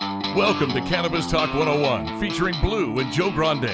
Welcome to Cannabis Talk 101, featuring Blue and Joe Grande,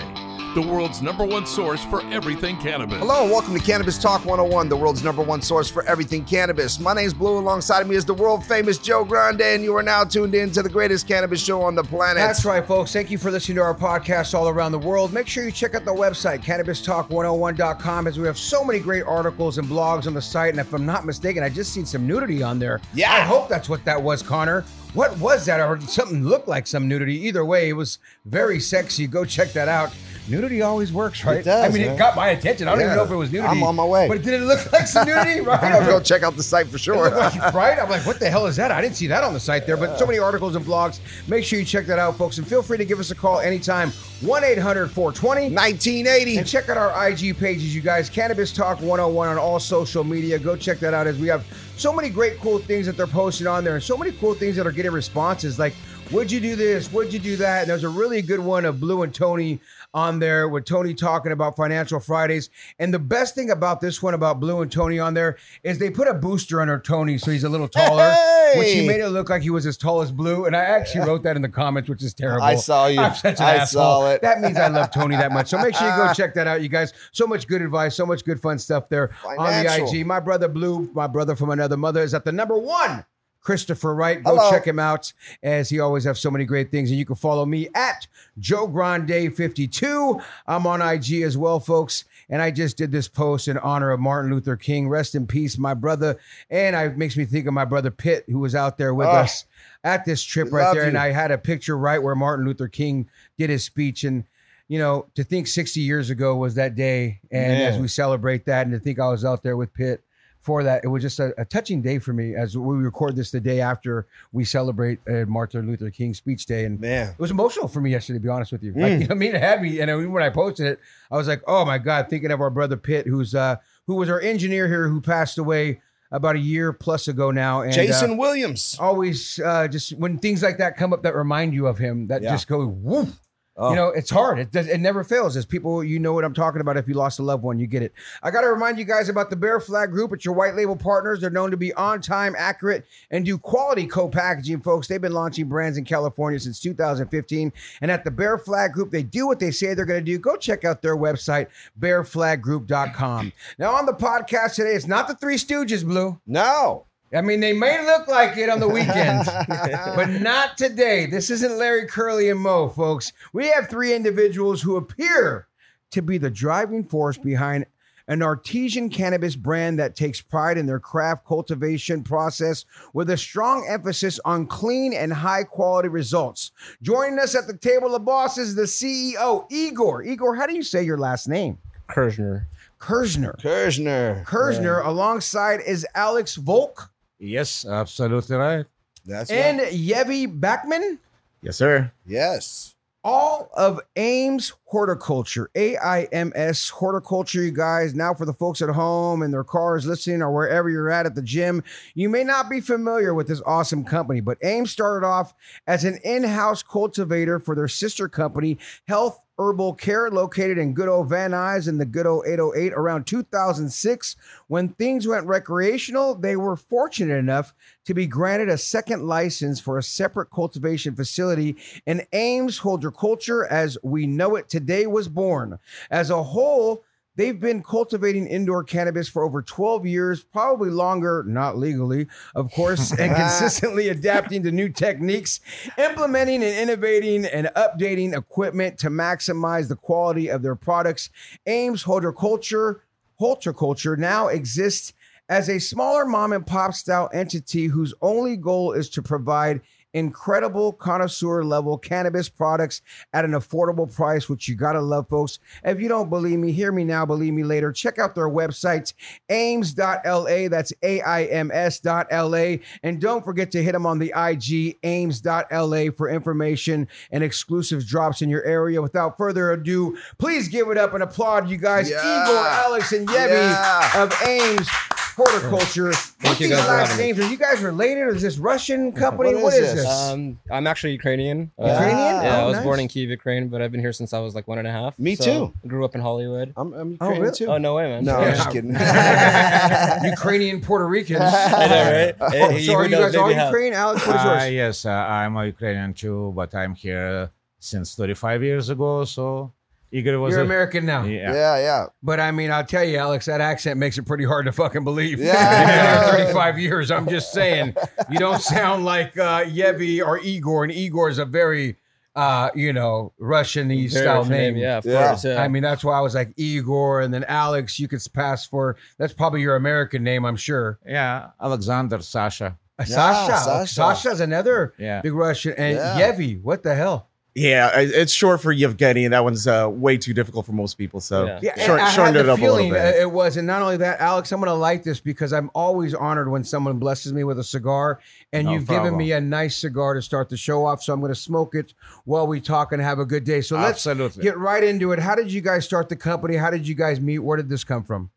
the world's number one source for everything cannabis. Hello and welcome to Cannabis Talk 101, the world's number one source for everything cannabis. My name's Blue. Alongside me is the world famous Joe Grande, and you are now tuned in to the greatest cannabis show on the planet. That's right, folks. Thank you for listening to our podcast all around the world. Make sure you check out the website, cannabistalk101.com, as we have so many great articles and blogs on the site. And if I'm not mistaken, I just seen some nudity on there. Yeah. I hope that's what that was, Connor. What was that? Or something looked like some nudity. Either way, it was very sexy. Go check that out. Nudity always works, right? It does, I mean, man. it got my attention. I don't even know if it was nudity. I'm on my way. But did it look like some nudity? Right? I'm gonna go check out the site for sure. like- right? I'm like, what the hell is that? I didn't see that on the site there, but so many articles and blogs. Make sure you check that out, folks. And feel free to give us a call anytime 1 800 420 1980. and check out our IG pages, you guys. Cannabis Talk 101 on all social media. Go check that out as we have so many great, cool things that they're posting on there and so many cool things that are getting responses like, would you do this? Would you do that? And there's a really good one of Blue and Tony on there with Tony talking about Financial Fridays. And the best thing about this one about Blue and Tony on there is they put a booster under Tony so he's a little taller, which he made it look like he was as tall as Blue. And I actually wrote that in the comments, which is terrible. I saw you. I'm such an I asshole. saw it. That means I love Tony that much. So make sure you go check that out, you guys. So much good advice, so much good fun stuff there on the IG. My brother Blue, my brother from another mother, is at the number one. Christopher Wright. Go Hello. check him out as he always have so many great things. And you can follow me at Joe Grande 52. I'm on IG as well, folks. And I just did this post in honor of Martin Luther King. Rest in peace, my brother. And it makes me think of my brother Pitt, who was out there with Oh. us at this trip right Love there. And. I had a picture right where Martin Luther King did his speech. And you know, to think 60 years ago was that day, and Man. as we celebrate that, and to think I was out there with Pitt for that, it was just a, a touching day for me. As we record this the day after we celebrate uh, Martin Luther King Speech Day, and Man. it was emotional for me yesterday. To be honest with you, Mm. like, you know, I mean, it had me, and I- when I posted it, I was like, oh my god, thinking of our brother Pitt, who's uh, who was our engineer here, who passed away about a year plus ago now, and Jason uh, Williams. always uh, just when things like that come up that remind you of him, that Yeah. just go woof. Oh. You know, it's hard. It does, it never fails. As people, you know what I'm talking about. If you lost a loved one, you get it. I got to remind you guys about the Bear Flag Group. It's your white label partners. They're known to be on time, accurate, and do quality co-packaging, folks. They've been launching brands in California since 2015. And at the Bear Flag Group, they do what they say they're going to do. Go check out their website, bearflaggroup.com. now, on the podcast today, it's not the Three Stooges, Blue. No. I mean, they may look like it on the weekends, but not today. This isn't Larry Curly and Mo, folks. We have three individuals who appear to be the driving force behind an artesian cannabis brand that takes pride in their craft cultivation process with a strong emphasis on clean and high quality results. Joining us at the table of bosses is the CEO, Igor. Igor, how do you say your last name? Kirzhner. Kersner. Kersner. Kersner, alongside is Alex Volk Yes, absolutely right. That's and right. Yevi Bakman. Yes, sir. Yes. all of Aims Horticulture, A I M S Horticulture, you guys. Now, for the folks at home in their cars listening or wherever you're at at the gym, you may not be familiar with this awesome company, but Aims started off as an in house cultivator for their sister company, Health Herbal Care, located in good old Van Nuys in the good old 808 around 2006. When things went recreational, they were fortunate enough to be granted a second license for a separate cultivation facility, and Aims culture as we know it today, was born. As a whole, They've been cultivating indoor cannabis for over 12 years, probably longer, not legally, of course, and consistently adapting to new techniques, implementing and innovating and updating equipment to maximize the quality of their products. Aims Horticulture, Horticulture now exists as a smaller mom and pop style entity whose only goal is to provide incredible connoisseur level cannabis products at an affordable price, which you gotta love, folks. If you don't believe me, hear me now, believe me later. Check out their website, aims.la. That's A I M S.la. And don't forget to hit them on the IG, aims.la, for information and exclusive drops in your area. Without further ado, please give it up and applaud you guys, Yeah. Igor, Alex, and Yevi Yeah. of Aims. Horticulture. What's you these guys last having names? Are you guys related? Or is this Russian company? What what is is, this? this? Um, I'm actually Ukrainian. Uh, Ukrainian? Yeah, Oh, I was nice. born in Kiev, Ukraine, but I've been here since I was like one and a half. Me So, too. Grew up in Hollywood. I'm, I'm Oh, Ukrainian really? too. Oh no way, man. No, I'm just kidding. Ukrainian Puerto Ricans. I know, right? Oh, so are you knows, guys all maybe Ukrainian? Alex, what is Uh, yes, uh, I'm a Ukrainian too, but I'm here since 35 years ago. So Igor was You're a, American now. Yeah. Yeah, yeah. But I mean, I'll tell you, Alex, that accent makes it pretty hard to fucking believe. Yeah. You've 35 years. I'm just saying, you don't sound like uh, Yevi or Igor, and Igor is a very, uh, you know, Russian style Russian name. Yeah, of Yeah. course. Yeah. I mean, that's why I was like Igor, and then Alex. You could pass for that's probably your American name, I'm sure. Yeah, Alexander, Sasha. Uh, Sasha. Sasha. Sasha's another Yeah. big Russian, and Yeah. Yevi. What the hell? Yeah, it's short for Yevgeny, and that one's uh, way too difficult for most people. So Yeah. Yeah, short, shortened it up a little bit. it was, and not only that, Alex, I'm gonna like this because I'm always honored when someone blesses me with a cigar, and No you've given me a nice cigar to start the show off. So I'm gonna smoke it while we talk and have a good day. So let's Absolutely. get right into it. How did you guys start the company? How did you guys meet? Where did this come from?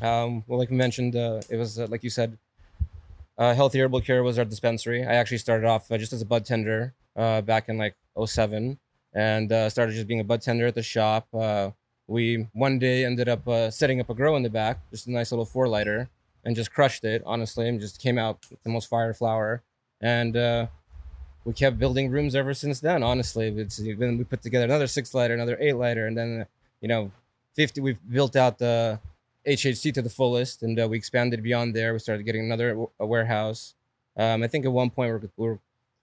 Um, well, like we mentioned, uh, it was uh, like you said, uh, Healthy Herbal Care was our dispensary. I actually started off uh, just as a bud tender uh, back in like 07 and uh, started just being a bud tender at the shop. Uh, we one day ended up uh, setting up a grow in the back, just a nice little four lighter, and just crushed it, honestly, and just came out the most fire flower. And uh, we kept building rooms ever since then, honestly. It's, then we put together another six lighter, another eight lighter, and then, you know, 50, we've built out the HHC to the fullest, and uh, we expanded beyond there. We started getting another warehouse. Um, I think at one point we're, we're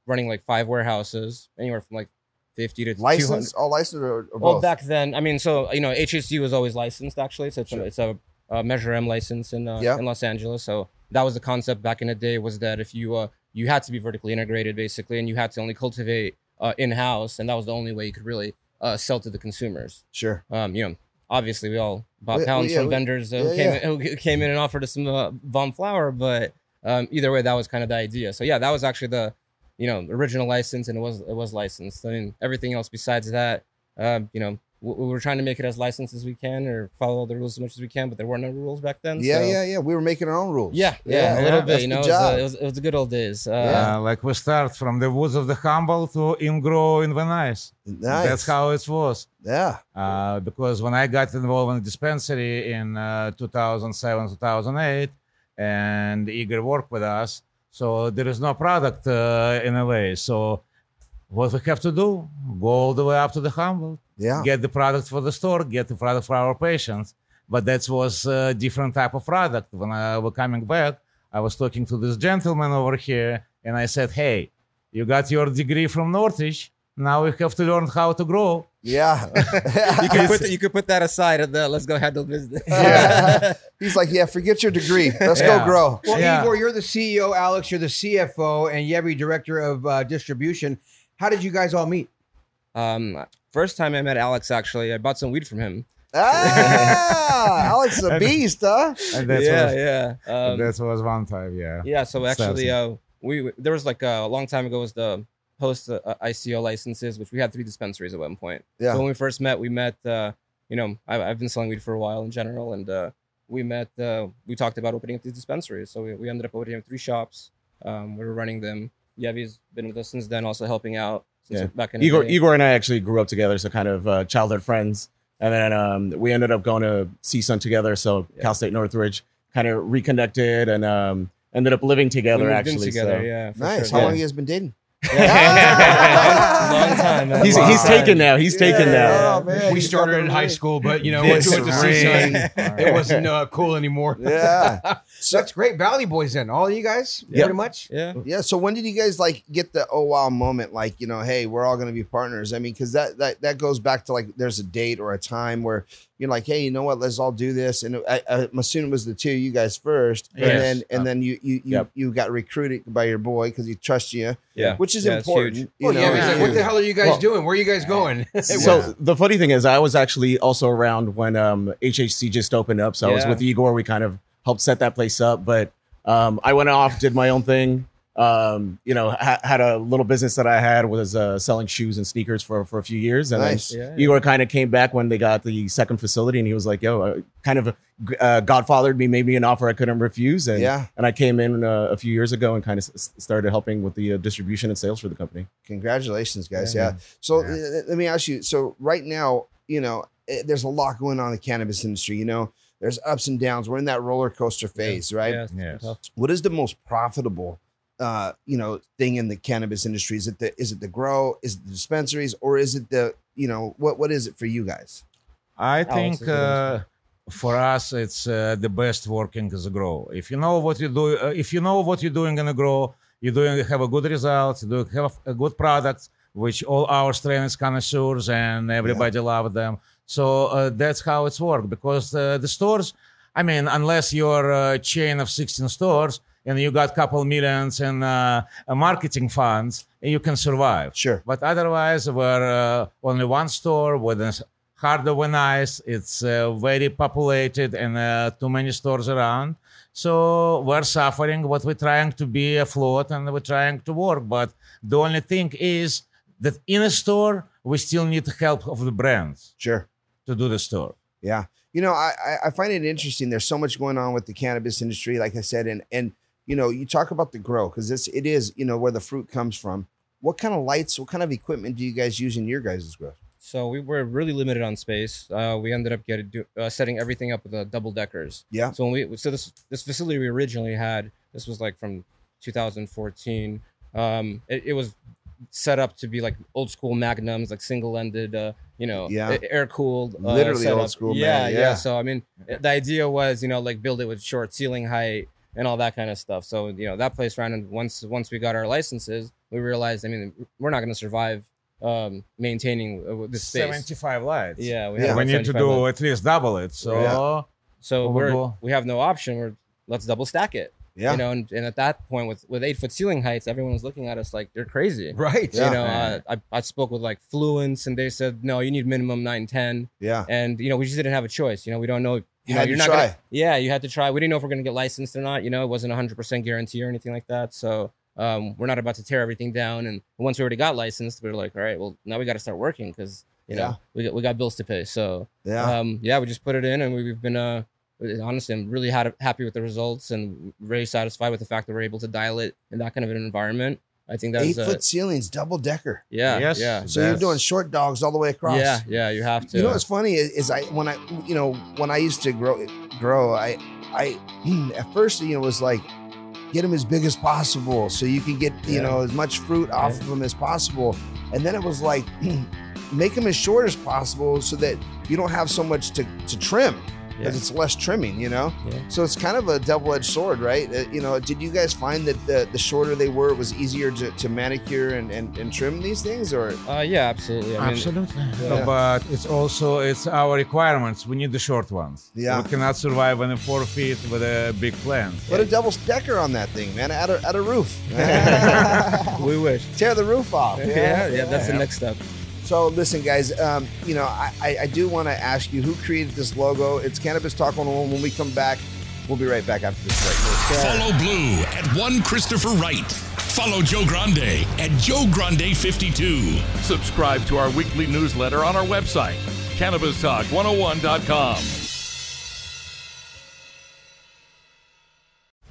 running like five warehouses, anywhere from like 50 to 200. All licensed or, or Well, both? back then, I mean, so you know, HHC was always licensed actually, so it's, Sure. a, it's a, a Measure M license in uh, Yeah. in Los Angeles. So that was the concept back in the day was that if you uh, you had to be vertically integrated basically, and you had to only cultivate uh, in house, and that was the only way you could really uh, sell to the consumers. sure. Um, you know, obviously we all bought We- we- pounds yeah, from we- vendors yeah, who, came yeah. In, who came in and offered us some uh, bomb flour, but um, either way, that was kind of the idea. So yeah, that was actually the you know original license, and it was it was licensed. I mean, everything else besides that, um, you know, we, we were trying to make it as licensed as we can or follow the rules as much as we can, but there were no rules back then. Yeah, so- yeah, yeah. We were making our own rules. Yeah, yeah, a little yeah, bit. You know, it was, uh, it was it was the good old days. Uh, Yeah. Uh, like we start from the woods of the Humboldt to in grow in the nice. Nice. That's how it was. Yeah. Uh, because when I got involved in the dispensary in uh, 2007, 2008, and Igor worked with us, so there is no product uh, in LA. So what we have to do? Go all the way up to the Humboldt, Yeah. get the product for the store, get the product for our patients. But that was a different type of product. When I was coming back, I was talking to this gentleman over here, and I said, "Hey, you got your degree from Northridge. Now we have to learn how to grow." Yeah. you could put that, you could put that aside and uh, let's go handle business. Yeah. He's like, yeah, forget your degree. Let's go grow. Well, Yeah. Igor, you're the CEO. Alex, you're the CFO, and Yevi, director of uh, distribution. How did you guys all meet? Um, first time I met Alex, actually, I bought some weed from him. Ah, Alex is a beast, huh? And that yeah, was yeah, um, that was one time, yeah. yeah. So actually, uh, we there was like uh, a long time ago was the post uh, ICO licenses, which we had three dispensaries at one point. Yeah. So when we first met, we met. Uh, you know, I, I've been selling weed for a while in general, and uh, we met. Uh, we talked about opening up these dispensaries. So we, we ended up opening up three shops. Um, we were running them. Yevi's been with us since then, also helping out. Since Yeah. back in the Igor. Igor and I actually grew up together, so kind of uh, childhood friends. And then um, we ended up going to CSUN together, so Yeah. Cal State Northridge, kind of reconnected and um, ended up living together actually. together. so. Yeah. Nice. sure. How Yeah. long you guys been dating? Long time. Man. He's long he's time. taken now. He's taken Yeah. now. Oh, man. we started in high school, but you know, This once we went to ring. CSUN, it wasn't uh, cool anymore. Yeah. So that's great. Valley Boys, then all you guys, Yep. pretty much. Yeah. Yeah. So when did you guys like get the oh wow moment? Like you know, hey, we're all going to be partners. I mean, because that that that goes back to like there's a date or a time where you're like, hey, you know what? Let's all do this. And I, I'm assuming it was the two of you guys first, and then and then you you you, Yep. you got recruited by your boy because he trusts you, Yeah. which is Yeah, important. You Well, know, yeah, he's like, what the hell are you guys Well- doing? Where are you guys going? So the funny thing is, I was actually also around when um, HHC just opened up. So I was with Igor. We kind of helped set that place up. But um, I went off, did my own thing. Um, you know, ha- had a little business that I had was uh, selling shoes and sneakers for for a few years. And Nice. then Yeah. Igor kind of came back when they got the second facility, and he was like, "Yo, uh, kind of uh, godfathered me, made me an offer I couldn't refuse." And Yeah. and I came in uh, a few years ago and kind of s- started helping with the uh, distribution and sales for the company. Congratulations, guys. Yeah. Yeah. So Yeah. let me ask you. So right now, you know, eh, there's a lot going on in the cannabis industry. You know, there's ups and downs. We're in that roller coaster phase, right? Yeah, Yes. What is the most profitable, uh, you know, thing in the cannabis industry? Is it the is it the grow? Is it the dispensaries, or is it the you know what what is it for you guys? I think uh, for us it's uh, the best working as a grow. If you know what you do, uh, if you know what you're doing in a grow, you're doing have a good results. You do have a good product, which all our strains connoisseurs and everybody love them. So uh, that's how it's worked because uh, the stores. I mean, unless you're a chain of 16 stores and you got a couple millions in uh, marketing funds, you can survive. Sure. But otherwise, we're uh, only one store with a harder than ice. It's uh, very populated and uh, too many stores around. So we're suffering, but we're trying to be afloat and we're trying to work. But the only thing is that in a store, we still need the help of the brands Sure. to do the store. Yeah. You know, I I- I find it interesting. There's so much going on with the cannabis industry, like I said, and and you know, you talk about the grow because it's it is you know where the fruit comes from. What kind of lights? What kind of equipment do you guys use in your guys' grow? So we were really limited on space. Uh, we ended up getting do, uh, setting everything up with the double deckers. Yeah. So when we so this this facility we originally had this was like from 2014. Um, it, it was set up to be like old school magnums, like single ended. Uh, you know, Yeah. air cooled. Uh, Literally old school, Yeah, yeah, yeah. So I mean, the idea was you know like build it with short ceiling height and all that kind of stuff. So you know that place ran. And once once we got our licenses, we realized. I mean, we're not going to survive um maintaining uh, this space. 75 lights. Yeah, we, Yeah. We need to do left. at least double it. So Yeah. So we're Overall. we have no option. We're let's double stack it. Yeah. You know, and, and at that point with with eight foot ceiling heights, everyone was looking at us like they're crazy. right. Yeah. You know, uh, I I spoke with like Fluence, and they said no, you need minimum nine ten, yeah. and you know we just didn't have a choice. You know, we don't know. You know, Had you're to not try. Gonna, yeah, you had to try. We didn't know if we're gonna get licensed or not. You know, it wasn't a hundred percent guarantee or anything like that. So. Um, we're not about to tear everything down, and once we already got licensed, we are like, all right, well, now we got to start working because you know Yeah. we got we got bills to pay. So Yeah. um, yeah, we just put it in, and we- we've been uh, honestly, I'm really had, happy with the results, and very satisfied with the fact that we're able to dial it in that kind of an environment. I think Eight that's uh, foot ceilings, double decker. yeah, Yes. yeah, So you're doing short dogs all the way across. yeah, yeah. You have to. You know what's funny is, is I when I you know when I used to grow grow I I at first you know it was like get them as big as possible so you can get you Yeah. know as much fruit off Yeah. of them as possible and then it was like make them as short as possible so that you don't have so much to to trim because Yeah. it's less trimming you know Yeah. so it's kind of a double-edged sword right uh, you know did you guys find that the, the shorter they were it was easier to, to manicure and, and, and trim these things or uh, yeah, absolutely. I mean, Absolutely. Yeah. But it's also it's our requirements. We need the short ones. Yeah. We cannot survive on a four feet with a big plant. put a double decker on that thing man add a, add a roof we wish. tear the roof off. Yeah, yeah, that's the next step. So listen, guys. Um, you know, I, I, I do want to ask you who created this logo. It's Cannabis Talk 101. When we come back, we'll be right back after this break. Follow Blue at one Christopher Wright. Follow Joe Grande at Joe Grande52. Subscribe to our weekly newsletter on our website, CannabisTalk101.com.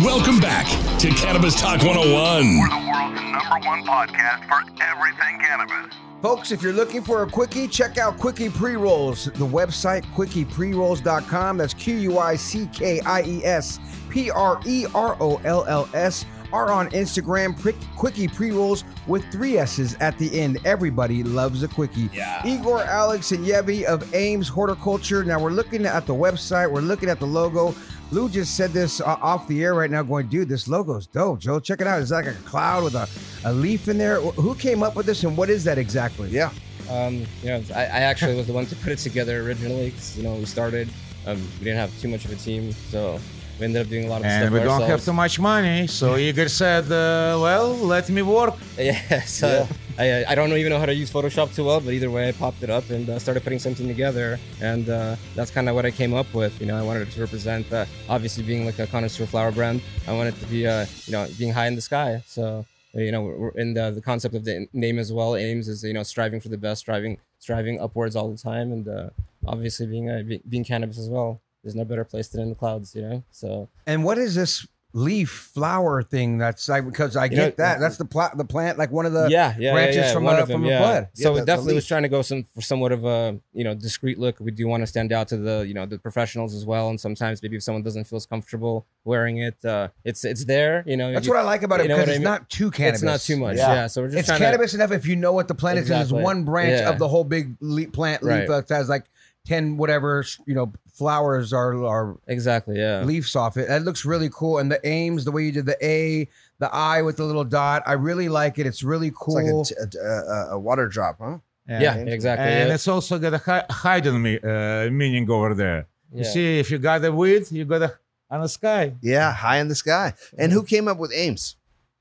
Welcome back to Cannabis Talk 101. We're the world's number one podcast for everything cannabis. Folks, if you're looking for a quickie, check out Quickie Pre Rolls. The website, quickiesprerolls.com. That's Q U I C K I E S P R E R O L L S. Are on Instagram, Quick- Quickie Pre Rolls with three S's at the end. Everybody loves a quickie. Yeah. Igor, Alex, and Yevi of Aims Horticulture. Now we're looking at the website, we're looking at the logo. Blue just said this uh, off the air right now, going, dude, this logo's dope, Joe. Check it out. It's like a cloud with a, a leaf in there. Who came up with this and what is that exactly? Yeah. Um, you know, I, I actually was the one to put it together originally. 'cause, you know, we started. Um, we didn't have too much of a team, so we ended up doing a lot of And stuff we don't have ourselves. too much money. So Igor said, uh, well, let me work. Yeah, so I, I don't even know how to use Photoshop too well, but either way, I popped it up and uh, started putting something together, and uh, that's kind of what I came up with. You know, I wanted it to represent, uh, obviously being like a connoisseur flower brand, I wanted to be, uh, you know, being high in the sky. So, uh, you know, we're in the, the concept of the name as well. Aims is you know striving for the best, striving striving upwards all the time, and uh, obviously being uh, be- being cannabis as well. There's no better place than in the clouds, you know. So And what is this leaf flower thing that's like, because I You get know, that. That's the, pla- the plant, like one of the yeah, yeah, branches yeah, yeah. from, one a, of them, from yeah. a bud. So Yeah, the definitely was trying to go some for somewhat of a you know discreet look. We do want to stand out to the you know the professionals as well. And sometimes maybe if someone doesn't feel as comfortable wearing it, uh, it's it's there. You know, That's you- what I like about it because what I it's mean? not too cannabis. It's not too much. Yeah. So we're just It's cannabis enough if you know what the plant is. Exactly. It's one branch of the whole big le- plant leaf Right. that has like ten whatever you know flowers are are exactly yeah. leaves off it. That looks really cool. And the aims, the way you did the A, the I with the little dot, I really like it. It's really It's cool. like a, t- a, a- a water drop, huh? Yeah, exactly. And yeah. it's also got a hi- hidden me, uh, meaning over there. You see, if you got a weed, you got a on the sky. Yeah, high in the sky. And who came up with Aims?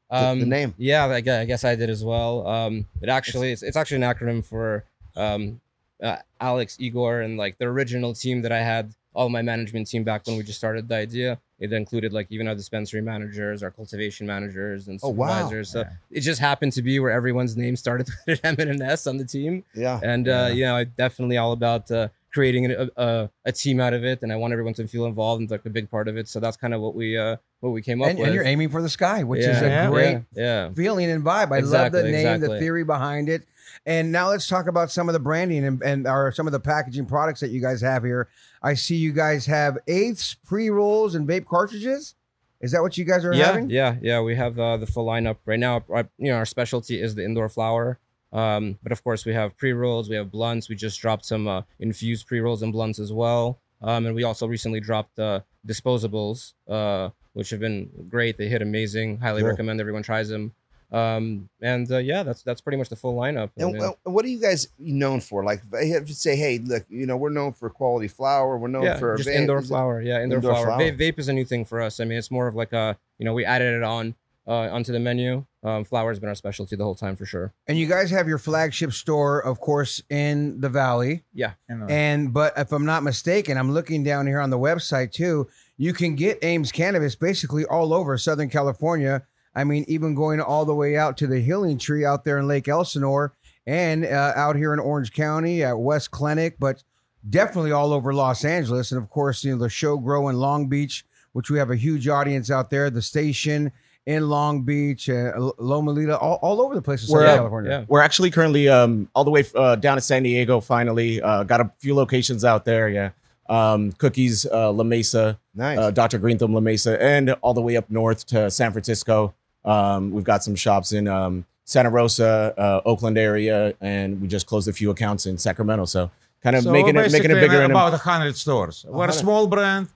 the- the name. Yeah, I guess, I guess I did as well. Um, it actually it's, it's actually an acronym for um, uh, Alex Igor and like the original team that I had. All my management team back when we just started the idea. It included like even our dispensary managers, our cultivation managers, and Oh, wow. supervisors. So it just happened to be where everyone's name started with an M and an S on the team. Yeah. And uh, you know, I definitely all about uh, creating a, a, a team out of it, and I want everyone to feel involved and like a big part of it. So that's kind of what we uh, what we came up and, with. and you're aiming for the sky, which is a yeah, great yeah. feeling and vibe. I love the name, the theory behind it. And now let's talk about some of the branding and, and our some of the packaging products that you guys have here. I see you guys have eighths, pre rolls, and vape cartridges. Is that what you guys are yeah, having? Yeah, yeah, we have uh, the full lineup right now. Our, you know, our specialty is the indoor flower. Um, but of course, we have pre rolls, we have blunts. We just dropped some uh, infused pre rolls and blunts as well. Um, and we also recently dropped uh, disposables, uh, which have been great. They hit amazing. Highly Cool. recommend everyone tries them. Um, and uh, yeah, that's that's pretty much the full lineup. And mean, what are you guys known for? Like, if I have to say, hey, look, you know, we're known for quality flower. We're known yeah, for just vape. indoor flower. Yeah, indoor, Indoor flower. flower. Vape, vape is a new thing for us. I mean, it's more of like a you know we added it on uh, onto the menu. Um, flower has been our specialty the whole time for sure. And you guys have your flagship store, of course, in the valley. Yeah, And but if I'm not mistaken, I'm looking down here on the website too. You can get Aims cannabis basically all over Southern California. I mean, even going all the way out to the Healing Tree out there in Lake Elsinore, and uh, out here in Orange County at West Clinic, but definitely all over Los Angeles, and of course, you know the show grow in Long Beach, which we have a huge audience out there. The station in Long Beach, uh, Loma Linda, all, all over the place in Southern uh, California. yeah. We're actually currently um, all the way uh, down to San Diego. Finally, uh, got a few locations out there. Yeah, um, Cookies, uh, La Mesa, Nice. uh, Dr. Green Thumb La Mesa, and all the way up north to San Francisco. Um, we've got some shops in um, Santa Rosa, uh, Oakland area, and we just closed a few accounts in Sacramento. So kind of So making it making it basically bigger. And about hundred stores. We're a small brand,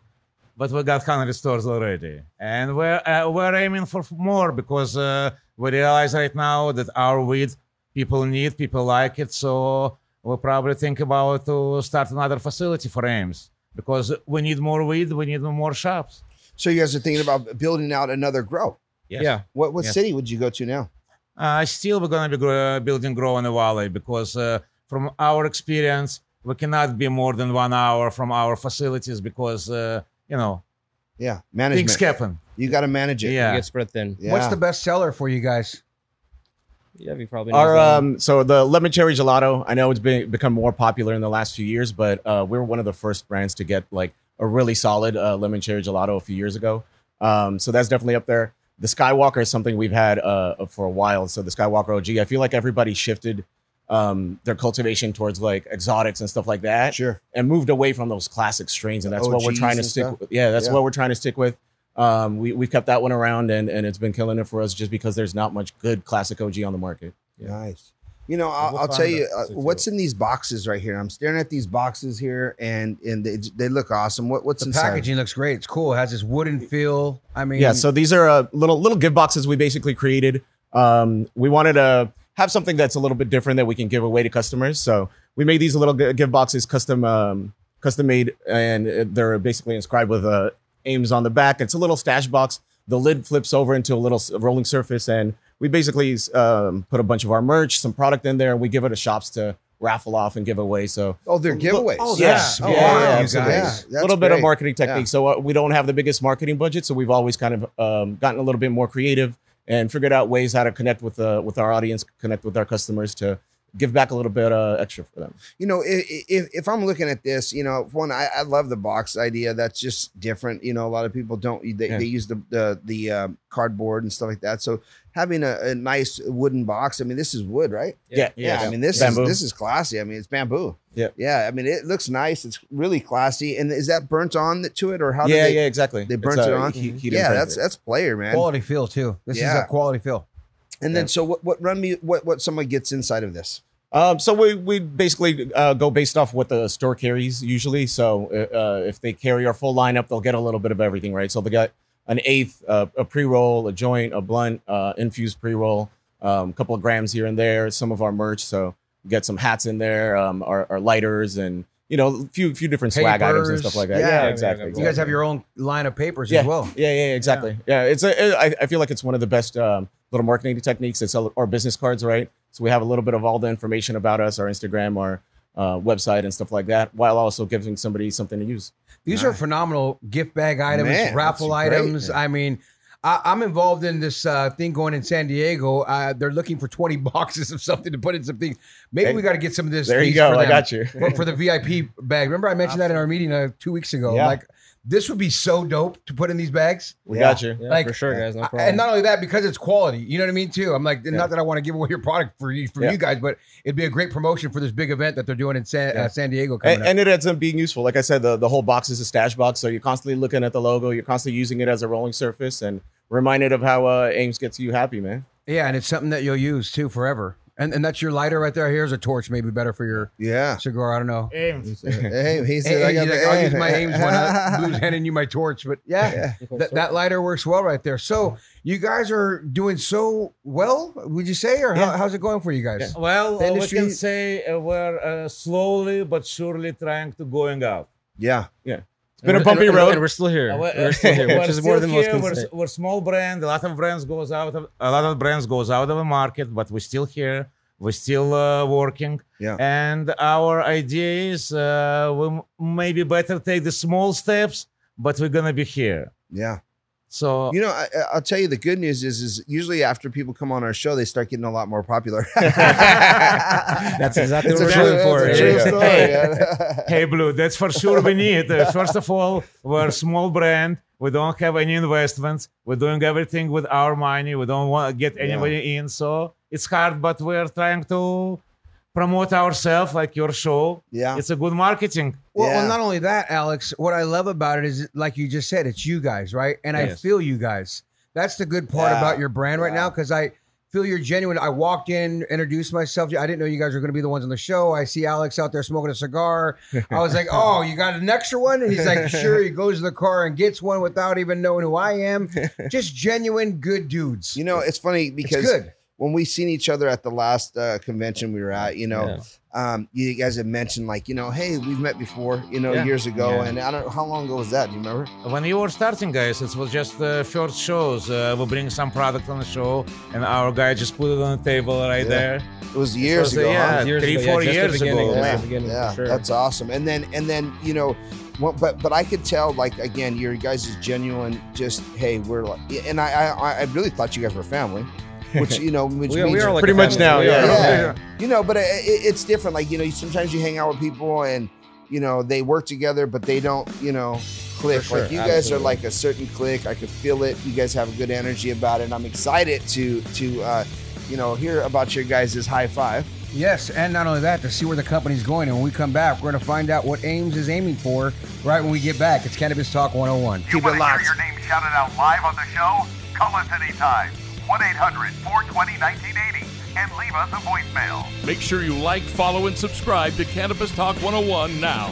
but we got hundred stores already, and we're uh, we're aiming for more because uh, we realize right now that our weed people need, people like it, so we'll probably think about to start another facility for Aims because we need more weed, we need more shops. so you guys are thinking about building out another grow. Yes. Yeah, What what Yes. city would you go to now? Uh, still, we're going to be grow, building Grow in the Valley because, uh, from our experience, we cannot be more than one hour from our facilities because, uh, you know, Yeah, management. things happen. You got to manage it. Yeah. you get spread thin. Yeah. What's the best seller for you guys? Yeah, you probably Our um, so the lemon cherry gelato. I know it's been become more popular in the last few years, but uh, we were one of the first brands to get like a really solid uh, lemon cherry gelato a few years ago. Um, so that's definitely up there. The Skywalker is something we've had uh, for a while. So the Skywalker OG. I feel like everybody shifted um, their cultivation towards like exotics and stuff like that, Sure. and moved away from those classic strains. And that's what we're trying to stick. stuff? with. Yeah, that's Yeah. what we're trying to stick with. Um, we we've kept that one around, and and it's been killing it for us just because there's not much good classic OG on the market. Nice. You know, I'll, We'll I'll tell you uh, what's in these boxes right here. I'm staring at these boxes here, and and they, they look awesome. What what's The inside? packaging looks great. It's cool. It has this wooden feel. I mean, yeah so these are uh, little little gift boxes we basically created um, we wanted to have something that's a little bit different that we can give away to customers so we made these little gi- gift boxes custom um, custom made and uh, they're basically inscribed with uh, aims on the back it's a little stash box the lid flips over into a little rolling surface and we basically um, put a bunch of our merch some product in there and we give it to shops to raffle off and give away so Oh, they're giveaways. Oh, yeah, that's yeah, yeah, you absolutely. guys. Yeah, a little that's bit of great. marketing Yeah. technique. So uh, we don't have the biggest marketing budget, so we've always kind of um, gotten a little bit more creative and figured out ways how to connect with uh, with our audience, connect with our customers to give back a little bit uh, extra for them. you know, if, if, if I'm looking at this, you know, one, I, I love the box idea. That's just different. You know, a lot of people don't, they, Yeah. they use the, the, the um, cardboard and stuff like that. So having a, a nice wooden box, I mean, this is wood, right? Yeah, Yeah. yeah. I mean, this Bamboo. is, this is classy. I mean, it's bamboo. Yeah. Yeah. I mean, it looks nice. It's really classy. And is that burnt on to it or how do yeah, they, yeah, exactly. they It's, burnt it uh, on? heat- heat yeah. impregnated. That's, that's player, man. quality feel too. This is a quality feel. And then, Yeah. so what, what run me, what, what someone gets inside of this? Um, so we we basically uh, go based off what the store carries usually. So uh, uh, if they carry our full lineup, they'll get a little bit of everything, right? So they got an eighth, uh, a pre roll, a joint, a blunt, uh, infused pre roll, um, a couple of grams here and there. Some of our merch, so get some hats in there, um, our, our lighters, and you know, a few few different swag items and stuff like that. Yeah, Yeah, yeah, exactly. yeah. You guys have your own line of papers yeah, as well. Yeah, yeah, exactly. Yeah, it's a. I, I feel like it's one of the best um, little marketing techniques. It's our business cards, right? So we have a little bit of all the information about us, our Instagram, our uh, website, and stuff like that, while also giving somebody something to use. These are phenomenal gift bag items, Man, raffle that's great. items. I mean, I, I'm involved in this uh, thing going in San Diego. Uh, they're looking for 20 boxes of something to put in some things. Maybe Hey, we got to get some of this. there you go. for I got you. for, for the VIP bag. Remember, I mentioned that in our meeting uh, two weeks ago. Yeah. Like, this would be so dope to put in these bags. We Yeah. got you. Yeah, like, for sure, guys. No I- problem. and not only that, because it's quality. You know what I mean, too. I'm like, not that I want to give away your product for you, for Yeah. you guys, but it'd be a great promotion for this big event that they're doing in San, Yeah. uh, San Diego coming And, up. and it ends up being useful. Like I said, the, the whole box is a stash box, so you're constantly looking at the logo. You're constantly using it as a rolling surface, and reminded of how uh, Aims gets you happy, man. Yeah, and it's something that you'll use too forever. And and that's your lighter right there. Here's a torch, maybe better for your Yeah. cigar. I don't know. Aims. Hey, he said, Hey, I got he's the like, I'll use my Aims one. Uh, Blue's handing you my torch, but yeah, that, that lighter works well right there. So you guys are doing so well, would you say, or how, how's it going for you guys? Well, The uh, we can say uh, we're uh, slowly but surely trying to going out. Yeah, yeah. It's been a bumpy and- road. and we're still here. Uh, We're still here, which we're is more still than most here. can we're, say. we're small brand. A lot of brands goes out of a lot of brands goes out of the market, but we're still here. We're still uh, working. Yeah. And our idea is uh, we maybe better take the small steps, but we're gonna be here. Yeah. So You know, I, I'll tell you the good news is, is usually after people come on our show, they start getting a lot more popular. That's exactly It's what we're true- looking for. it's a true story, Hey. yeah. hey blue that's for sure we need uh, first of all we're a small brand we don't have any investments we're doing everything with our money we don't want to get anybody in so it's hard but we're trying to promote ourselves like your show Yeah. it's a good marketing Well, well, not only that, Alex. What I love about it is, like you just said, it's you guys, right? And I feel you guys. That's the good part Yeah. about your brand right Yeah. now because I feel you're genuine. I walked in, introduced myself. I didn't know you guys were going to be the ones on the show. I see Alex out there smoking a cigar. I was like, "Oh, you got an extra one?" And he's like, "Sure." He goes to the car and gets one without even knowing who I am. Just genuine good dudes. You know, it's funny it's because good. When we seen each other at the last uh, convention we were at, you know, um, you guys had mentioned like, you know, hey, we've met before, you know, Yeah. years ago, Yeah. and I don't how long ago was that? Do you remember? when you were starting guys it was just the first shows uh, we bring some product on the show and our guy just put it on the table right Yeah. there It was years was, ago. uh, huh? yeah, Years three, ago, four just years ago. yeah, the beginning, for yeah, sure. that's awesome. And then and then you know, well, but but I could tell like again, your guys is genuine. Just hey, we're like, and I I, I really thought you guys were family, which you know, which We are, means we are like Pretty much now, We yeah. yeah. You know, but it, it- it's different. Like you know, sometimes you hang out with people and you know they work together, but they don't you know click. Sure, like you guys are like a certain click. I could feel it. You guys have a good energy about it. And I'm excited to to uh, you know hear about your guys' high five. Yes, and not only that, to see where the company's going. And when we come back, we're going to find out what Aims is aiming for right when we get back. It's Cannabis Talk 101. You Keep it want to hear locked. your name shouted out live on the show? Call us anytime. 1 800 420 1980 and leave us a voicemail. Make sure you like, follow, and subscribe to Cannabis Talk 101 now.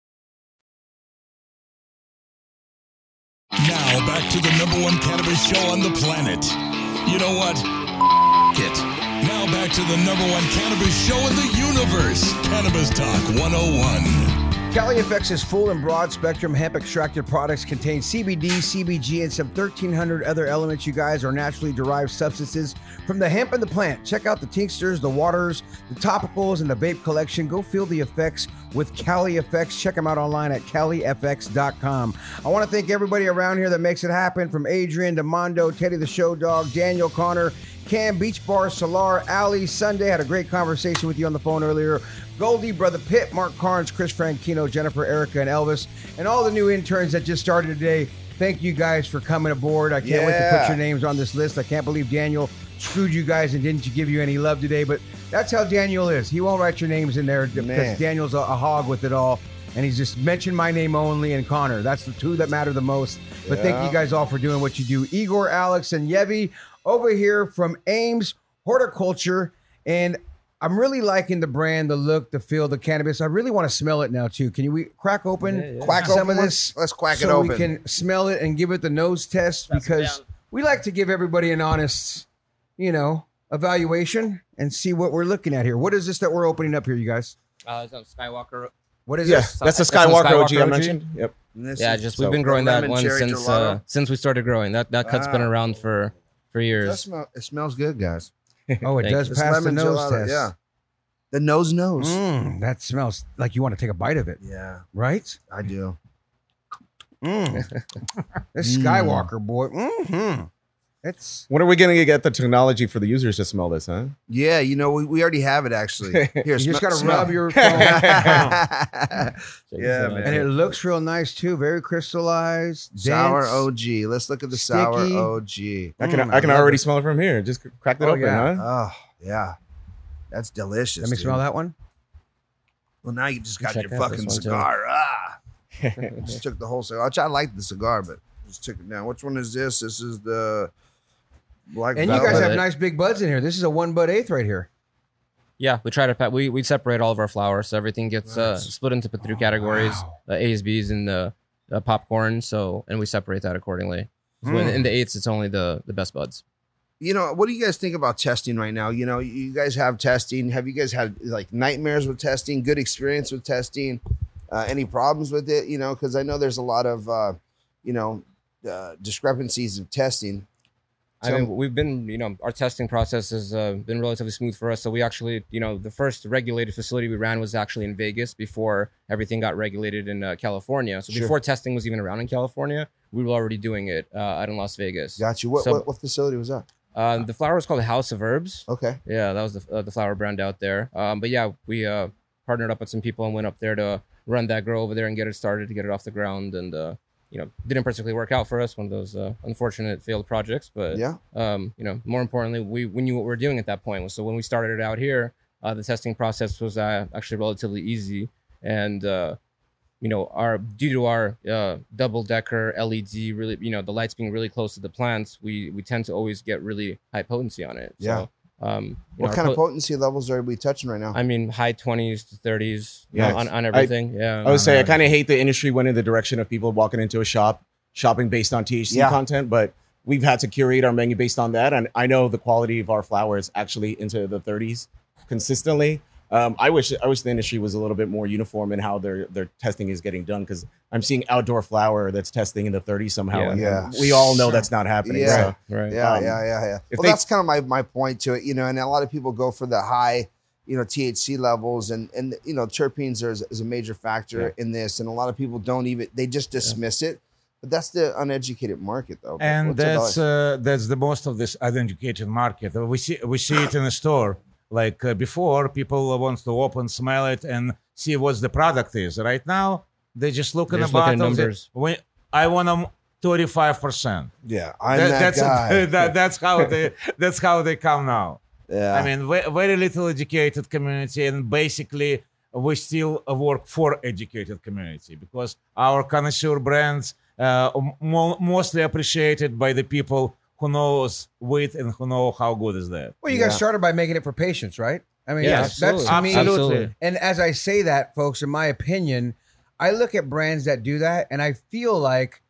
Now back to the number one cannabis show on the planet. You know what? it. Now back to the number one cannabis show in the universe. Cannabis Talk 101. Cali FX's full and broad spectrum hemp extracted products contain CBD, CBG, and some 1,300 other elements, you guys, are naturally derived substances from the hemp and the plant. Check out the tinctures, the waters, the topicals, and the vape collection. Go feel the effects with Cali FX. Check them out online at califx.com. I want to thank everybody around here that makes it happen from Adrian to Mondo, Teddy the Show Dog, Daniel Connor, Cam, Beach Bar, Solar, Ali, Sunday. Had a great conversation with you on the phone earlier. Goldie, Brother Pitt, Mark Carnes, Chris Franchino, Jennifer, Erica, and Elvis, and all the new interns that just started today. Thank you guys for coming aboard. I can't wait to put your names on this list. I can't believe Daniel screwed you guys and didn't give you any love today, but that's how Daniel is. He won't write your names in there because Man. Daniel's a, a hog with it all. And he's just mentioned my name only and Connor. That's the two that matter the most. But thank you guys all for doing what you do. Igor, Alex, and Yevi over here from Aims Horticulture. And I'm really liking the brand, the look, the feel, the cannabis. I really want to smell it now too. Can you we crack open Quack some open of this? Let's quack it so we can smell it and give it the nose test because we like to give everybody an honest, you know, evaluation and see what we're looking at here. What is this that we're opening up here, you guys? Uh, it's on Skywalker. What is Yeah, this? that's the That's on Skywalker, OG I Skywalker mentioned. Yep. Yeah, just so- we've been growing that one since uh, since we started growing. That that cut's been around for for That years. smell, it smells good, guys. Oh, it Thank does you. This pass the lemon nose gelato, test. Yeah. The nose nose. Mm, that smells like you want to take a bite of it, Yeah, right? I do. Mm. this Skywalker boy. hmm It's When are we going to get the technology for the users to smell this, huh? Yeah, you know, we, we already have it actually. Here, you just got to smell. rub your phone. yeah, and it looks real nice too. Very crystallized. Sour. OG. Let's look at the sour OG. I can Mm, I can I love already it. smell it from here. Just crack it Oh, open, yeah. huh? Oh, yeah. That's delicious. Let me dude. smell that one. Well, now you just got Check your fucking one, too. cigar. Ah. just took the whole cigar. Which I like the cigar, but just took it down. Which one is this? This is the black And you guys velvet. have nice big buds in here. This is a one bud eighth right here. Yeah, we try to pa- we we separate all of our flowers, so everything gets uh, Nice. split into three categories: Wow. the A's, B's, and the uh, popcorn. So and we separate that accordingly. So in, Mm. in the eights, it's only the the best buds. you know, what do you guys think about testing right now? You know, you guys have testing. Have you guys had like nightmares with testing? Good experience with testing? Uh, any problems with it? You know, because I know there's a lot of, uh, you know, uh, discrepancies of testing. I mean, we've been, you know, our testing process has uh, been relatively smooth for us. So we actually, you know, the first regulated facility we ran was actually in Vegas before everything got regulated in uh, California. So Sure. before testing was even around in California, we were already doing it uh, out in Las Vegas. Got you. What, So- what, what facility was that? Uh, the flower was called House of Herbs. Okay. Yeah, that was the, uh, the flower brand out there. Um, but yeah, we uh, partnered up with some people and went up there to run that grow over there and get it started to get it off the ground. And uh, you know, didn't particularly work out for us. One of those uh, unfortunate failed projects. But Yeah. um, you know, more importantly, we we knew what we were doing at that point. So when we started it out here, uh, the testing process was uh, actually relatively easy, and uh, you know, our due to our uh, double decker LED, really, you know, the lights being really close to the plants, we we tend to always get really high potency on it. Yeah. So, um, you What know, kind our of po- potency levels are we touching right now? I mean, high twenties to thirties. Yes. on, on I- everything. yeah. I would say I kind of hate the industry went in the direction of people walking into a shop shopping based on THC Yeah. content, but we've had to curate our menu based on that. And I know the quality of our flowers actually into the 30s consistently. Um, I wish I wish the industry was a little bit more uniform in how their their testing is getting done because I'm seeing outdoor flower that's testing in the 30s somehow. Yeah. and Yeah. we all know that's not happening. Yeah. So, right. Yeah, Um, yeah, yeah, yeah. Well, they- that's kind of my my point to it, you know. And a lot of people go for the high, you know, THC levels, and and you know, terpenes are is, is a major factor in this, and a lot of people don't even they just dismiss it. But that's the uneducated market, though. And what's that's uh, that's the most of this uneducated market. We see we see it in the store. Like uh, before, people want to open, smell it, and see what the product is. Right now, they just look They in the just look at bottle. they- numbers. When I want them thirty five percent. yeah, I'm that, That's guy. that, that's how they that's how they come now. yeah, I mean, ve- very little educated community, and basically, we still work for educated community because our connoisseur brands uh, mo- mostly appreciated by the people who knows weed and who know how good is that. Well, you Yeah. guys started by making it for patients, right? I mean, Yeah, that's, that's to me. Absolutely. And as I say that, folks, in my opinion, I look at brands that do that and I feel like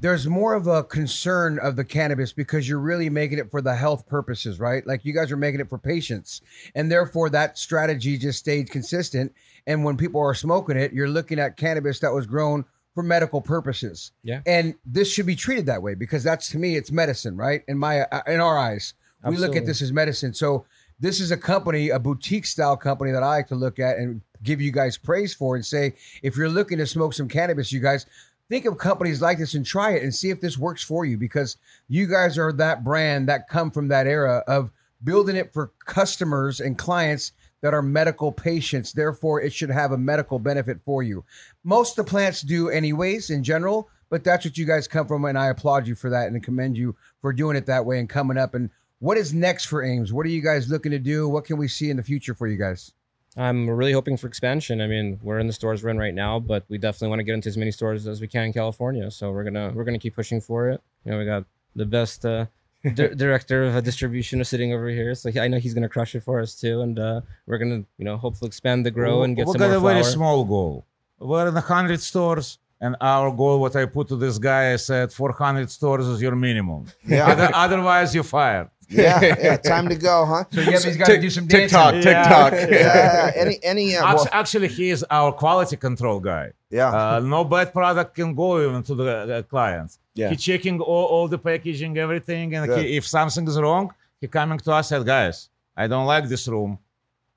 there's more of a concern of the cannabis because you're really making it for the health purposes, right? Like you guys are making it for patients. And therefore that strategy just stayed consistent. And when people are smoking it, you're looking at cannabis that was grown for medical purposes. Yeah. And this should be treated that way because that's to me it's medicine, right? In my uh, in our eyes. We look at this as medicine. So this is a company, a boutique style company that I like to look at and give you guys praise for and say, if you're looking to smoke some cannabis, you guys think of companies like this and try it and see if this works for you because you guys are that brand that come from that era of building it for customers and clients that are medical patients. Therefore, it should have a medical benefit for you. Most the plants do, anyways, in general, but that's what you guys come from. And I applaud you for that and commend you for doing it that way and coming up and what is next for Aims? What are you guys looking to do? What can we see in the future for you guys? I'm really hoping for expansion. I mean, we're in the stores we're in right now, but we definitely want to get into as many stores as we can in California. So we're gonna we're gonna keep pushing for it. You know, we got the best uh, di- director of uh, distribution is sitting over here, so he- I know he's gonna crush it for us too. And uh, we're gonna you know hopefully expand the grow and get we some got more a very small goal. We're in 100 stores, and our goal, what I put to this guy, I said 400 stores is your minimum. Yeah. Other- Otherwise, you're fired. Yeah, yeah. Time to go, huh? So yeah, he's got to do some dancing. TikTok, TikTok. Yeah. Any, any. Uh, well, Actually, he is our quality control guy. yeah. Uh, no bad product can go even to the uh, clients. Yeah. He checking all, all the packaging, everything, and he, if something is wrong, he coming to us and guys, I don't like this room.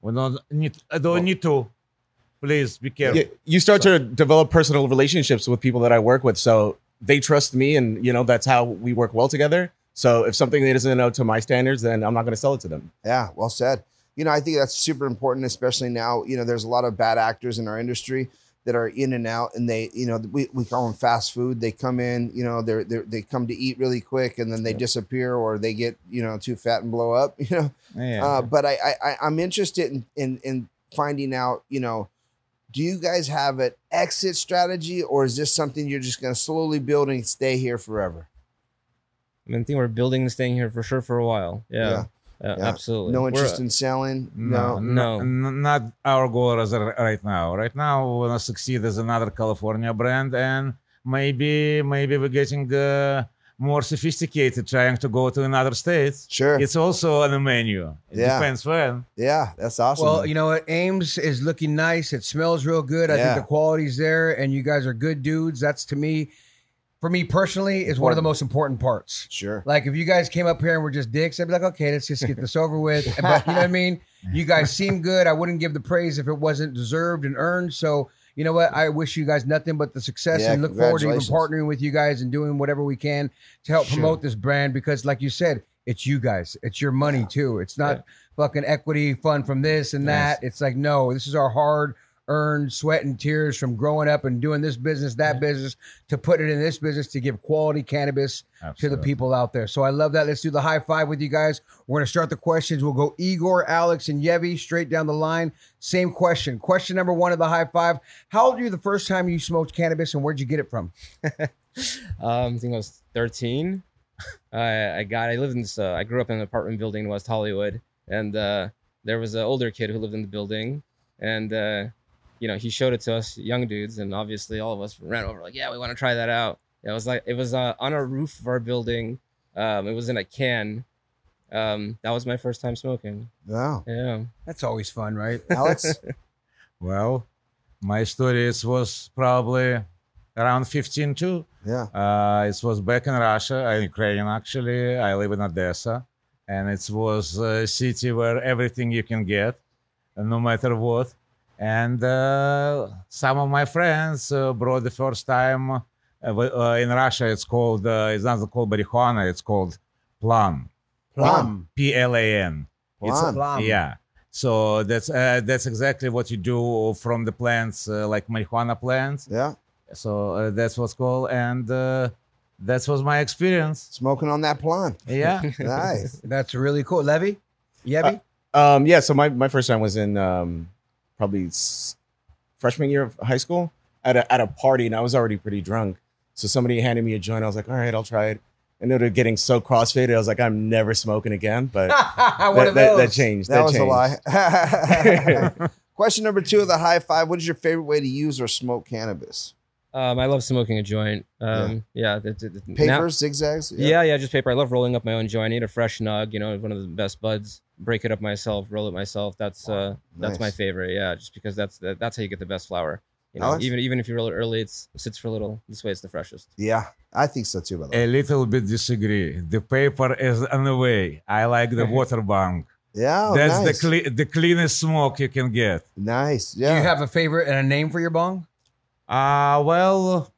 We don't need. I don't need to. Please be careful. Yeah, you start to develop personal relationships with people that I work with, so they trust me, and you know that's how we work well together. So if something isn't up to my standards, then I'm not going to sell it to them. Yeah, well said. You know, I think that's super important, especially now. You know, there's a lot of bad actors in our industry that are in and out, and they, you know, we, we call them fast food. They come in, you know, they're, they're they come to eat really quick, and then they disappear, or they get, you know, too fat and blow up. You know, Yeah. uh, but I, I I- I'm interested in, in in finding out, you know, do you guys have an exit strategy, or is this something you're just going to slowly build and stay here forever? I mean, I think we're building and staying here for sure for a while. Yeah, Yeah. Yeah, Yeah. absolutely. No We're- interest in selling. No, No, No. no, not our goal as a- right now. Right now, we want to succeed as another California brand, and maybe, maybe we're getting uh, more sophisticated, trying to go to another states. Sure. It's also on the menu. It Yeah. depends when. Yeah, that's awesome. Well, you know what? Aims is looking nice. It smells real good. I Yeah. think the quality's there, and you guys are good dudes. That's to me, for me personally, is one of the most important parts. sure. Like if you guys came up here and were just dicks, I'd be like, okay, let's just get this over with. But you know what I mean? You guys seem good. I wouldn't give the praise if it wasn't deserved and earned. So you know what? I wish you guys nothing but the success Yeah, and look forward to even partnering with you guys and doing whatever we can to help promote this brand because, like you said, it's you guys. It's your money too. It's not fucking equity fund from this and that. It's like, no, this is our hard earned sweat and tears from growing up and doing this business, that business, to put it in this business to give quality cannabis to the people out there. So I love that. Let's do the high five with you guys. We're going to start the questions. We'll go Igor, Alex, and Yevi straight down the line. Same question. Question number one of the high five. How old were you the first time you smoked cannabis and where'd you get it from? Um, I think I was 13. I I got I lived in this. Uh, I grew up in an apartment building in West Hollywood, and uh, there was an older kid who lived in the building, and uh, you know he showed it to us young dudes, and obviously all of us ran over like, yeah, we want to try that out. It was like it was uh, on a roof of our building. Um, it was in a can. Um, that was my first time smoking. Wow. Yeah. That's always fun, right? Alex? Well, my story it was probably around 15 too. Yeah. Uh, it was back in Russia, uh, Ukraine actually. I live in Odessa, and it was a city where everything you can get, no matter what. And uh, some of my friends uh, brought the first time uh, uh, in Russia. It's called uh, it's not called marijuana. It's called plan. Plum. P L A N. It's- Plum. Plum. Yeah. So that's uh, that's exactly what you do from the plants, uh, like marijuana plants. Yeah. So uh, that's what's called, and uh, that was my experience. Smoking on that plant. Yeah. Nice. That's really cool. Levy? Yevi? Um, yeah, so my, my first time was in um, probably freshman year of high school at a, at a party, and I was already pretty drunk. So somebody handed me a joint. I was like, all right, I'll try it. And ended up getting so crossfaded. I was like, I'm never smoking again. But that, that, that changed. That, was changed. a lie. Question number two of the high five. What is your favorite way to use or smoke cannabis? Um, I love smoking a joint. Um, yeah. th- th- th- now- Papers, zigzags? Yeah. yeah, just paper. I love rolling up my own joint. I need a fresh nug, you know, one of the best buds. Break it up myself, roll it myself. That's uh that's my favorite. Yeah, just because that's that, that's how you get the best flower. You know, Alex? even even if you roll it early, it's, it sits for a little. This way, it's the freshest. Yeah. I think so too, by the way. a little bit disagree. The paper is on the way. I like the water bank. Yeah. oh, that's nice. the cle- the cleanest smoke you can get. Nice. Yeah. Do Yeah. you have a favorite and a name for your bong? Uh well,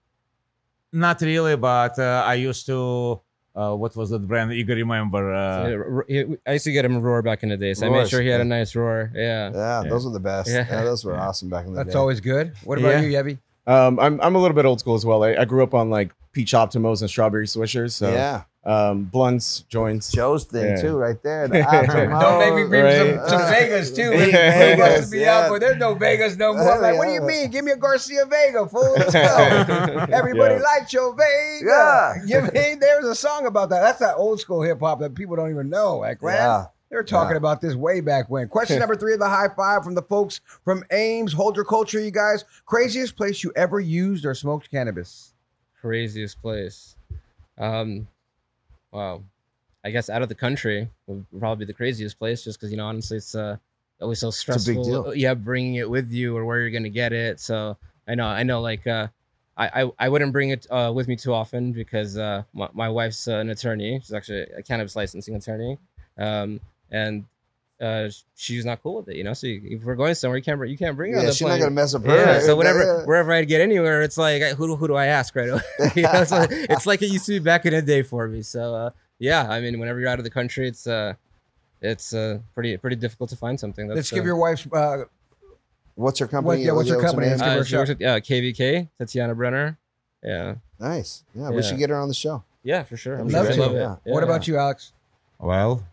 not really, but uh, I used to. Uh, what was that brand? Igor, remember? Uh, Yeah, r- r- I used to get him a ROOR back in the day, so I made sure he had yeah. a nice ROOR. Yeah. yeah, those were the best. Yeah. Yeah, those were awesome back in the That's day. That's always good. What about Yeah. you, Yevi? Um, I'm, I'm a little bit old school as well. I, I grew up on like peach optimos and strawberry swishers. So yeah. Um, blunts, joints. Joe's thing Yeah. too, right there. The Alamo. Don't make me bring Right. some, some Vegas too. Vegas Vegas, to be yeah. out, but there's no Vegas no more. I'm like, what do you mean? Give me a Garcia Vega, fool. Let's go. Everybody Yeah. likes your Vega. Yeah. You mean there's a song about that. That's that old school hip hop that people don't even know. Like, man, Yeah. they were talking Yeah. about this way back when. Question number three of the high five from the folks from Aims. Hold your culture, you guys. Craziest place you ever used or smoked cannabis? Craziest place. Um, wow. I guess out of the country would probably be the craziest place, just because you know honestly it's uh always so a big stressful. deal. Yeah, bringing it with you or where you're gonna get it. So I know I know like uh. I, I, I wouldn't bring it uh, with me too often because uh, my, my wife's uh, an attorney. She's actually a cannabis licensing attorney, um, and uh, she's not cool with it. You know, so you, if we're going somewhere, you can't bring- you can't bring it. on Yeah, the she's not plane. gonna mess up her. Yeah, so Yeah, whenever yeah. wherever I get anywhere, it's like who do- who do I ask right away? you know, it's, like, it's like it used to be back in the day for me. So uh, yeah, I mean, whenever you're out of the country, it's uh, it's uh, pretty pretty difficult to find something. That's, Let's give uh, your wife's. Uh, What's her What- company? yeah, what's her company? name? Let's her Uh, she works shout. at uh, KVK, Tatiana Brenner. Yeah, Nice. Yeah, we Yeah. should get her on the show. yeah, for sure. I'd I'm love sure to. love it. Yeah. Yeah, what about you, Alex? Well,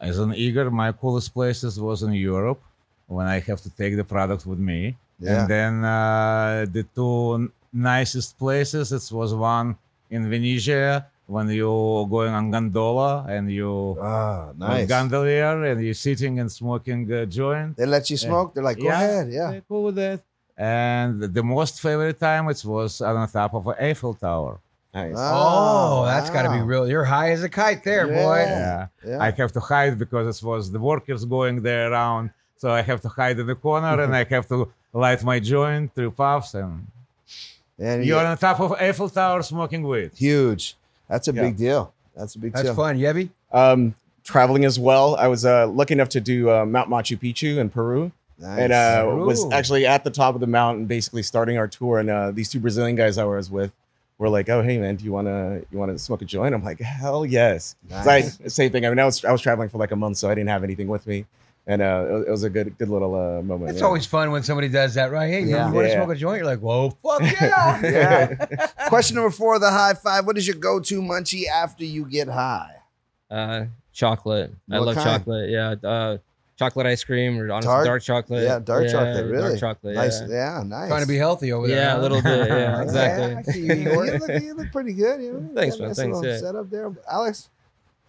as an eager, my coolest places was in Europe when I have to take the product with me. Yeah. And then uh, the two nicest places, it was one in Venezia when you're going on gondola and you Ah, nice. gondolier and you're sitting and smoking a joint. They let you smoke. They're like, go ahead. Yeah. cool with that. And the most favorite time it was on the top of an Eiffel Tower. Nice. Oh, that's got to be real. You're high as a kite there, boy. Yeah. Yeah. Yeah. I have to hide because it was the workers going there around. So I have to hide in the corner and I have to light my joint through puffs and And you're yeah, on top of Eiffel Tower smoking weed. huge. That's a Yeah. big deal. That's a big That's deal. That's fun. Yevi? Um, traveling as well. I was uh, lucky enough to do uh, Mount Machu Picchu in Peru. Nice. and uh, was actually at the top of the mountain, basically starting our tour. And uh, these two Brazilian guys I was with were like, "Oh, hey man, do you wanna you wanna smoke a joint?" I'm like, "Hell yes!" Nice. I, same thing. I mean, I was I was traveling for like a month, so I didn't have anything with me, and uh, it was- it was a good good little uh, moment. It's yeah. always fun when somebody does that, right? Hey, Yeah. you want to Yeah. smoke a joint? You're like, whoa, fuck yeah. yeah. Question number four of the high five. What is your go-to munchie after you get high? Uh, chocolate. I love kind? chocolate. Yeah. Uh, chocolate ice cream or honestly Dark? dark, chocolate. Yeah, dark chocolate. Really? Dark chocolate. Nice. Yeah. Yeah, nice. Trying to be healthy over there. Yeah, huh? a little bit. Yeah, Yeah, exactly. I see you, you, look, you look pretty good. You know? Thanks, Got a man. nice Thanks, little yeah. Setup there, Alex.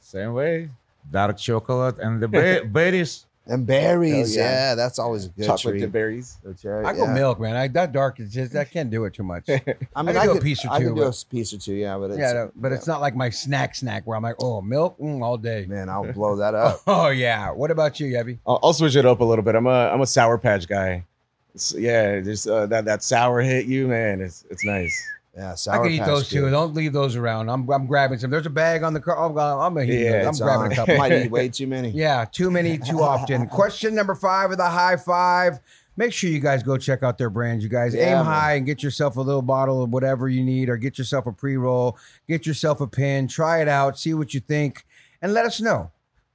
Same way. Dark chocolate and the ba- berries. And berries. Hell yeah. yeah. that's always a good chocolate treat. dip berries. That's right, I go yeah. milk, man. I that dark is just I can't do it too much. I mean, I I, can do a piece or I two, could do a piece or two. Yeah, but it's, no, but it's not like my snack snack where I'm like, oh, milk mm, all day. Man, I'll blow that up. Oh yeah. What about you, Yevi? I'll, I'll switch it up a little bit. I'm a I'm a sour patch guy. It's, yeah, just uh, that that sour hit you, man. It's it's nice. Yeah, I sour can eat those too. Don't leave those around. I'm, I'm grabbing some. There's a bag on the car. I'm, I'm, I'm, Yeah, I'm grabbing on. a couple. Might eat way too many. Yeah, too many, too often. Question number five of the high five. Make sure you guys go check out their brands. You guys Yeah, aim man. high and get yourself a little bottle of whatever you need, or get yourself a pre roll, get yourself a pin, try it out, see what you think, and let us know.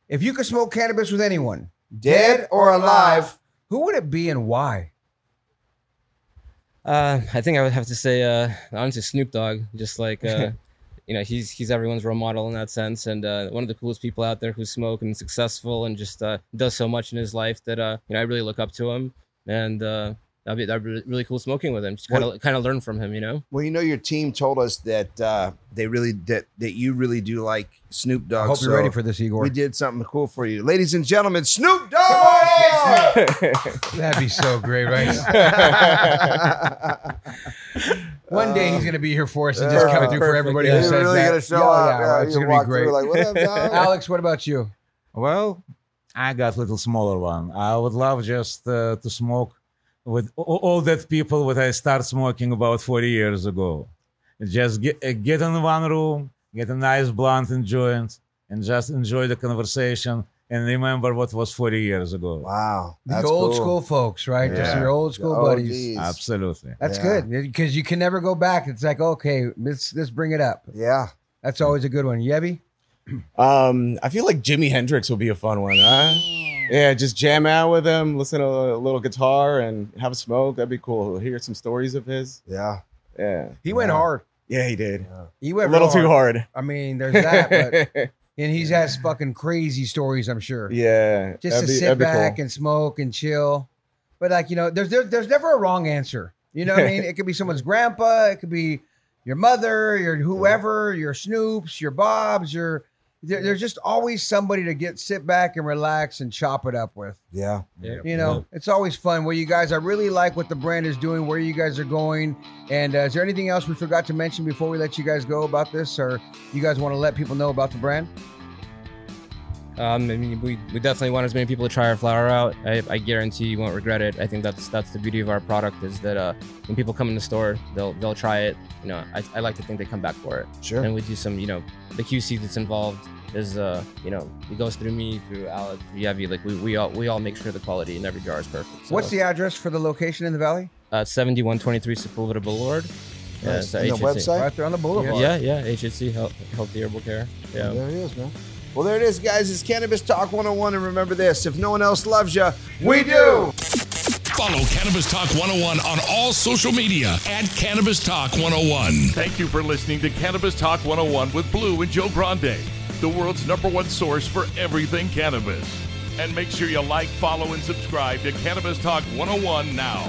If you could smoke cannabis with anyone, Dead or alive? who would it be and why? Uh, I think I would have to say, uh, honestly, Snoop Dogg. Just like, uh, you know, he's he's everyone's role model in that sense, and uh, one of the coolest people out there who smoke and successful and just uh, does so much in his life that uh, you know I really look up to him, and uh, that'd be that'd be really cool smoking with him. Just kind of kind of learn from him, you know. Well, you know, your team told us that uh, they really that that you really do like Snoop Dogg. I hope so you're ready for this, Igor. We did something cool for you, ladies and gentlemen. Snoop Dogg. That'd be so great, right? One day he's gonna be here for us and just come through for everybody who You're says really that. gonna show Yeah, up. yeah, Yeah, it's you gonna walk be great. through like, what up, dog? Alex, what about you? Well, I got a little smaller one. I would love just uh, to smoke with a- all that people that I start smoking about 40 years ago. Just get uh, get in one room, get a nice blunt and joint, and just enjoy the conversation and remember what was 40 years ago. Wow, The old cool. school folks, right? Just Yeah. your old school The buddies. OGs. Absolutely. That's Yeah. good because you can never go back. It's like, okay, let's let's bring it up. Yeah, That's always a good one. Yevi? Um, I feel like Jimi Hendrix would be a fun one. Huh? Yeah, just jam out with him, listen to a little guitar, and have a smoke. That'd be cool. Hear some stories of his. yeah. Yeah. He went hard. Yeah, he did. He went A little real too hard. I mean, there's that, but and he's has fucking crazy stories. I'm sure. Yeah. just to be- sit back cool. and smoke and chill. But like you know, there's there, there's never a wrong answer. You know what I mean? It could be someone's grandpa, it could be your mother, your whoever, your Snoops, your Bobs, your. There, there's just always somebody to get sit back and relax and chop it up with. Yeah. You know, it's always fun. Where you guys, I really like what the brand is doing, where you guys are going. And uh, is there anything else we forgot to mention before we let you guys go about this, or you guys want to let people know about the brand? Um, I mean, we, we definitely want as many people to try our flower out. I, I guarantee you won't regret it. I think that's that's the beauty of our product is that uh, when people come in the store, they'll they'll try it. You know, I, I like to think they come back for it. Sure. And we do some, you know, the QC that's involved is uh, you know, it goes through me, through Alex, through Yevi. Like we, we all we all make sure the quality in every jar is perfect. So, What's the address for the location in the valley? uh, 7123 Sepulveda Boulevard? Yeah, Nice. it's, uh, And the website? Right there on the boulevard. Yeah, yeah, HHC, Health, Healthy Herbal Care. Yeah. There he is, man. Well, there it is, guys. It's Cannabis Talk 101. And remember this if no one else loves you, we do. Follow Cannabis Talk 101 on all social media at Cannabis Talk 101. Thank you for listening to Cannabis Talk 101 with Blue and Joe Grande, the world's number one source for everything cannabis. And make sure you like, follow, and subscribe to Cannabis Talk 101 now.